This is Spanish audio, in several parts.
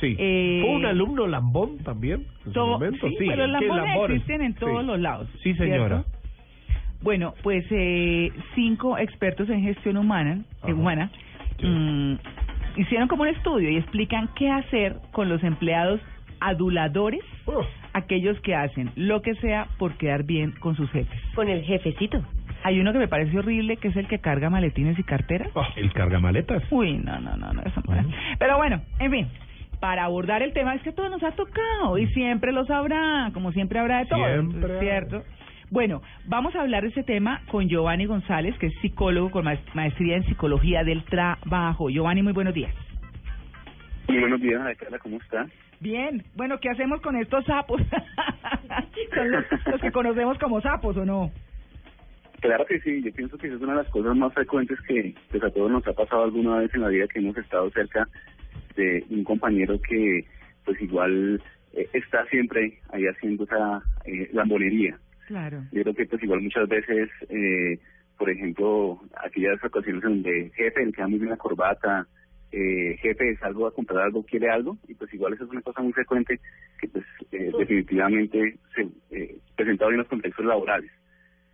Sí. Eh, ¿Fue un alumno lambón también en su todo- momento? sí, Sí, pero las ¿qué lambones lambones? existen en todos Sí. los lados. Sí, señora. ¿cierto? Bueno, pues eh, cinco expertos en gestión humana, eh, Ajá. humana Sí. mm, hicieron como un estudio y explican qué hacer con los empleados aduladores, Oh, aquellos que hacen lo que sea por quedar bien con sus jefes. Con el jefecito. Hay uno que me parece horrible, que es el que carga maletines y carteras. oh, el cargamaletas. Uy, no, no, no, no, eso no. Bueno. Pero bueno, en fin, para abordar el tema es que todo nos ha tocado y siempre lo sabrá, como siempre habrá de todo, Siempre. ¿cierto? Bueno, vamos a hablar de ese tema con Giovanni González, que es psicólogo con ma- maestría en psicología del trabajo. Giovanni, muy buenos días. Muy buenos días, Carla, ¿cómo está? Bien, bueno, ¿qué hacemos con estos sapos? Son los, los que conocemos como sapos, ¿o no? Claro que sí, yo pienso que esa es una de las cosas más frecuentes que pues, a todos nos ha pasado alguna vez en la vida que hemos estado cerca de un compañero que pues igual eh, está siempre ahí haciendo esa eh, lambonería. Claro. Yo creo que pues igual muchas veces, eh, por ejemplo, aquellas ocasiones donde jefe le queda muy bien la corbata, eh, jefe salgo a comprar algo, quiere algo, y pues igual eso es una cosa muy frecuente que pues eh, definitivamente se eh, presenta hoy en los contextos laborales.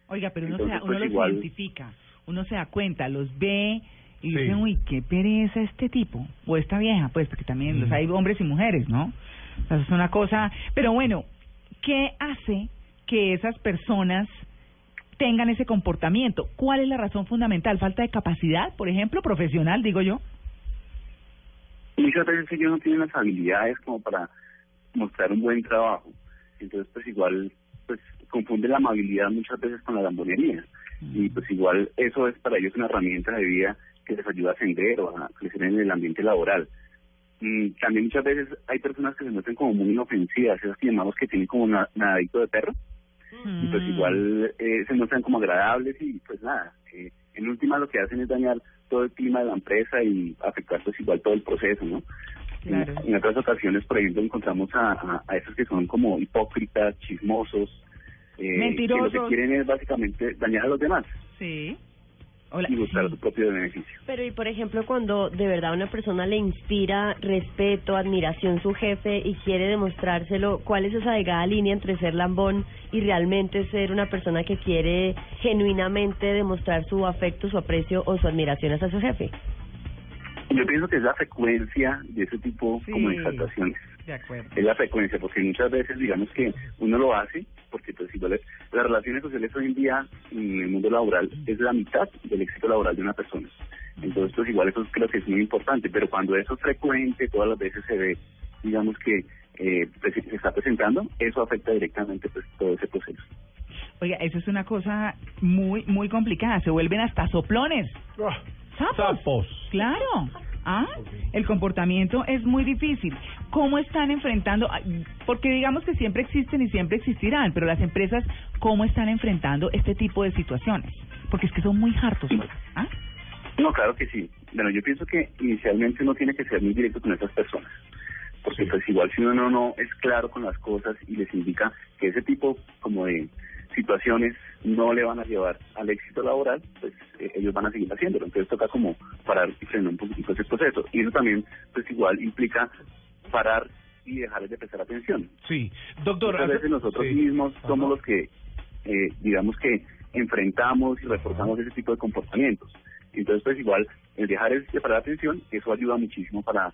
Oiga, pero uno, se, Entonces, da- uno pues, los igual- identifica, uno se da cuenta, los ve y Sí. dice, uy, qué pereza este tipo, o esta vieja, pues, porque también los Mm. hay hombres y mujeres, ¿no? O sea, es una cosa... Pero bueno, ¿qué hace que esas personas tengan ese comportamiento? ¿Cuál es la razón fundamental? ¿Falta de capacidad, por ejemplo, profesional, digo yo? muchas veces ellos no tienen las habilidades como para mostrar un buen trabajo. Entonces, pues igual, pues confunde la amabilidad muchas veces con la lambonería. Y pues igual eso es para ellos una herramienta de vida que les ayuda a ascender o a crecer en el ambiente laboral. Mm, también muchas veces hay personas que se muestran como muy inofensivas, esas que llamamos que tienen como una, nadadito de perro, y pues Mm. igual eh, se muestran como agradables y pues nada, eh, en última lo que hacen es dañar todo el clima de la empresa y afectar pues igual todo el proceso, ¿no? Claro. En, en otras ocasiones, por ejemplo, encontramos a, a, a esos que son como hipócritas, chismosos, eh, Mentirosos. que lo que quieren es básicamente dañar a los demás Sí. Hola. y buscar su propio beneficio. Pero y por ejemplo cuando de verdad a una persona le inspira respeto, admiración su jefe y quiere demostrárselo, ¿cuál es esa delgada línea entre ser lambón y realmente ser una persona que quiere genuinamente demostrar su afecto, su aprecio o su admiración hacia su jefe? Yo pienso que es la frecuencia de ese tipo Sí. como de exaltaciones. De acuerdo. es la frecuencia, porque muchas veces digamos que uno lo hace, porque pues igual es- las relaciones sociales hoy en día en el mundo laboral es la mitad del éxito laboral de una persona. Entonces pues igual eso creo que es muy importante, pero cuando eso es frecuente, todas las veces se ve, digamos que eh, pues, se está presentando, eso afecta directamente pues todo ese proceso. Oiga, eso es una cosa muy, muy complicada. Se vuelven hasta soplones. Ah, ¿Sapos? Sapos. Claro. ¿Ah? El comportamiento es muy difícil. ¿Cómo están enfrentando? Porque digamos que siempre existen y siempre existirán, pero las empresas, ¿cómo están enfrentando este tipo de situaciones? Porque es que son muy hartos. oiga, ¿Ah? No, claro que sí. Bueno, yo pienso que inicialmente uno tiene que ser muy directo con esas personas. Porque pues igual si uno no, no es claro con las cosas y les indica que ese tipo como de situaciones no le van a llevar al éxito laboral, pues ellos van a seguir haciéndolo. Entonces toca como parar y frenar un poquitico ese proceso. Y eso también pues igual implica parar y dejarles de prestar atención. Sí. Doctor, hace- veces nosotros sí. mismos Ajá. somos los que, eh, digamos que enfrentamos y reportamos ese tipo de comportamientos. Entonces, pues igual, el dejar de parar atención, eso ayuda muchísimo para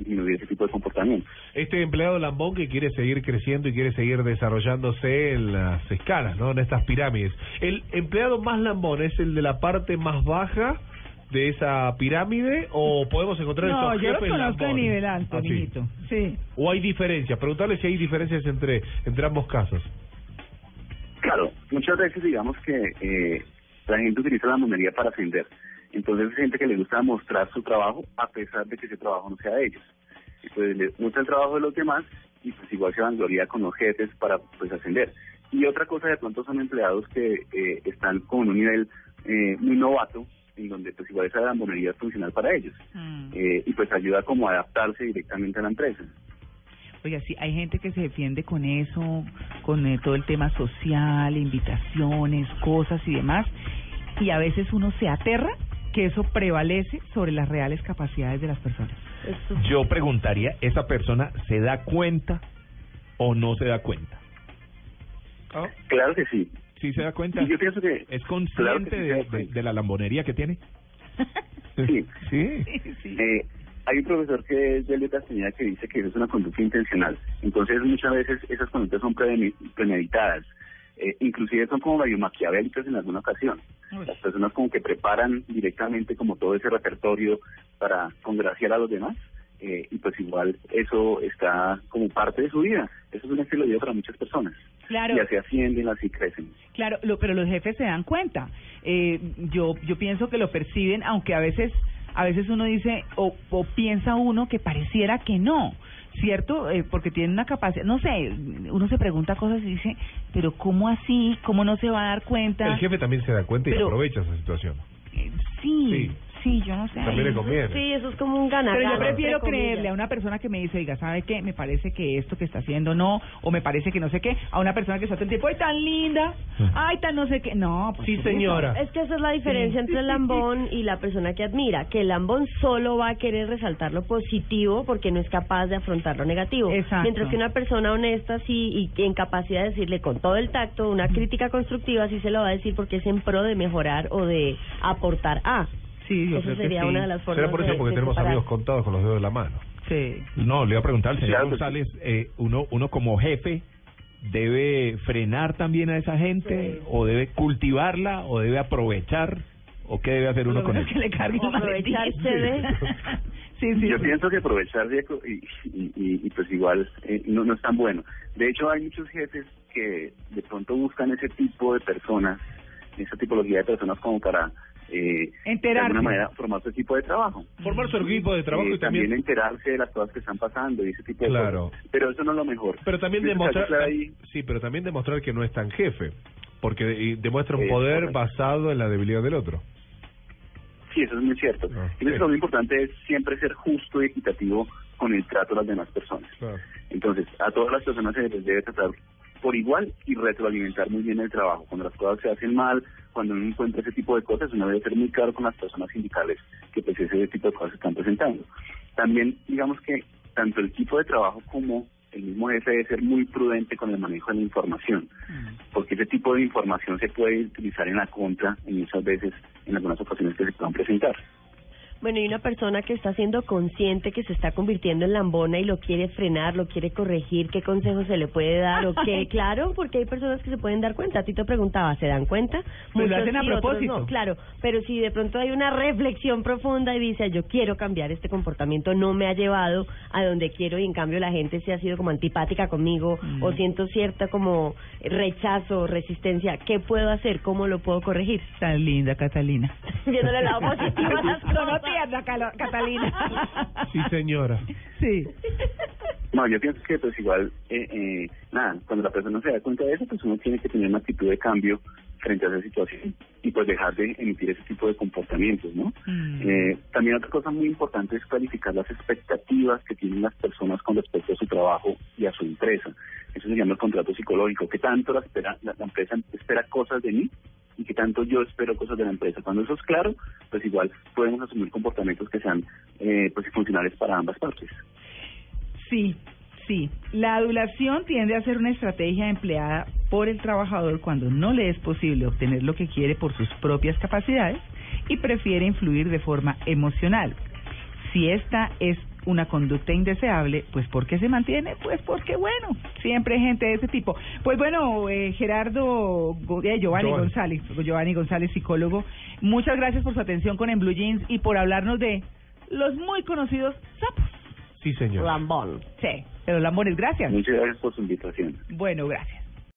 disminuir ese tipo de comportamientos. Este empleado lambón que quiere seguir creciendo y quiere seguir desarrollándose en las escalas, ¿no? En estas pirámides. ¿El empleado más lambón es el de la parte más baja de esa pirámide o podemos encontrar No, esos yo lo jefes conozco de nivel alto, Ah, sí. Sí. ¿O hay diferencias? Preguntarle si hay diferencias entre, entre ambos casos. Claro, muchas veces digamos que eh, la gente utiliza la monería para ascender. Entonces hay gente que le gusta mostrar su trabajo a pesar de que ese trabajo no sea de ellos. Y pues le gusta el trabajo de los demás y pues igual se vangloria con los jefes para pues ascender. Y otra cosa de pronto son empleados que eh, están con un nivel eh, muy novato en donde pues igual esa monería es funcional para ellos. Mm. Eh, y pues ayuda como a adaptarse directamente a la empresa. Oiga, sí, hay gente que se defiende con eso, con eh, todo el tema social, invitaciones, cosas y demás, y a veces uno se aterra que eso prevalece sobre las reales capacidades de las personas. Yo preguntaría, ¿esa persona se da cuenta o no se da cuenta? Ah, Claro que sí. ¿Sí se da cuenta? Y yo pienso que ¿Es claro consciente que sí se de, la lambonería que tiene? Sí. Sí. Eh, hay un profesor que es de Luis Castañeda que dice que eso es una conducta intencional. Entonces, muchas veces esas conductas son premedi- premeditadas. Eh, inclusive son como medio maquiavélicas en alguna ocasión. Las personas como que preparan directamente como todo ese repertorio para congraciar a los demás. eh, y pues igual eso está como parte de su vida. Eso es un estilo de vida para muchas personas. Claro. Y así ascienden, así crecen. Claro, lo, pero los jefes se dan cuenta. Eh, yo yo pienso que lo perciben, aunque a veces a veces uno dice o, o piensa uno que pareciera que no, cierto, eh, porque tienen una capacidad. No sé, uno se pregunta cosas y dice, pero cómo así, cómo no se va a dar cuenta. El jefe también se da cuenta y Pero- aprovecha esa situación. Eh, sí, sí, yo no sé. También le conviene. Sí, eso es como un ganar. Pero yo prefiero creerle a una persona que me dice, oiga, ¿sabe qué? Me parece que esto que está haciendo no, o me parece que no sé qué, a una persona que está todo el tiempo, ¡ay, tan linda! ¡Ay, tan no sé qué! No, pues, Sí, ¿cómo señora. Es que esa es la diferencia entre el lambón y la persona que admira, que el lambón solo va a querer resaltar lo positivo porque no es capaz de afrontar lo negativo. Exacto. Mientras que una persona honesta sí y que en capacidad de decirle con todo el tacto una crítica constructiva sí se lo va a decir porque es en pro de mejorar o de aportar a. Sí, yo Eso creo que sería sí. una de las formas Será por eso de- porque de tenemos separar. amigos contados con los dedos de la mano. Sí. No, le iba a preguntar al señor que. González, eh, uno, uno como jefe debe frenar también a esa gente Sí. o debe cultivarla o debe aprovechar o qué debe hacer uno Lo con eso. es que le cargue aprovecharse de- Sí, sí. Yo sí. pienso que aprovechar y, y, y, y, pues igual eh, no, no es tan bueno. De hecho, hay muchos jefes que de pronto buscan ese tipo de personas, esa tipología de personas como para eh, de alguna manera formar su equipo de trabajo. Formar su equipo de trabajo Eh, y también... enterarse de las cosas que están pasando y ese tipo de Claro. cosas. Pero eso no es lo mejor. Pero también demostrar... ahí. Sí, pero también demostrar que no es tan jefe. Porque y demuestra un poder correcto. basado en la debilidad del otro. Sí, eso es muy cierto. Ah, y sí. que lo importante es siempre ser justo y equitativo con el trato a las demás personas. Claro. Entonces, a todas las personas se les debe tratar por igual y retroalimentar muy bien el trabajo. Cuando las cosas se hacen mal, cuando uno encuentra ese tipo de cosas, uno debe ser muy claro con las personas sindicales que pues ese tipo de cosas se están presentando. También, digamos que tanto el equipo de trabajo como el mismo jefe debe ser muy prudente con el manejo de la información, porque ese tipo de información se puede utilizar en la contra en muchas veces, en algunas ocasiones que se puedan presentar. Bueno, y una persona que está siendo consciente que se está convirtiendo en lambona y lo quiere frenar, lo quiere corregir, ¿qué consejo se le puede dar? o qué? Claro, porque hay personas que se pueden dar cuenta. A ti te preguntaba, ¿se dan cuenta? Pues lo hacen a sí, propósito. no, claro, pero si de pronto hay una reflexión profunda y dice, yo quiero cambiar este comportamiento, no me ha llevado a donde quiero y en cambio la gente se ha sido como antipática conmigo Mm. o siento cierta como rechazo, resistencia, ¿qué puedo hacer? ¿Cómo lo puedo corregir? Tan linda, Catalina. Viéndole el lado positivo a las cosas. Calo- Catalina. Sí, señora. Sí. No, yo pienso que pues igual, eh, eh, nada, cuando la persona se da cuenta de eso, pues uno tiene que tener una actitud de cambio frente a esa situación y pues dejar de emitir ese tipo de comportamientos, ¿no? Mm. Eh, también otra cosa muy importante es clarificar las expectativas que tienen las personas con respecto a su trabajo y a su empresa. Eso se llama el contrato psicológico. ¿Qué tanto la, espera, la, la empresa espera cosas de mí y qué tanto yo espero cosas de la empresa? Cuando eso es claro, pues igual podemos asumir comportamientos que sean eh, pues funcionales para ambas partes. Sí, sí. La adulación tiende a ser una estrategia empleada por el trabajador cuando no le es posible obtener lo que quiere por sus propias capacidades y prefiere influir de forma emocional. Si esta es una conducta indeseable, pues ¿por qué se mantiene? Pues porque, bueno, siempre hay gente de ese tipo. Pues bueno, eh, Gerardo, eh, Giovanni Giovanni. González, Giovanni González, psicólogo, muchas gracias por su atención con En Blue Jeans y por hablarnos de los muy conocidos sapos. Sí, señor. Lambón. Sí, pero Lambones, gracias. Muchas gracias por su invitación. Bueno, gracias.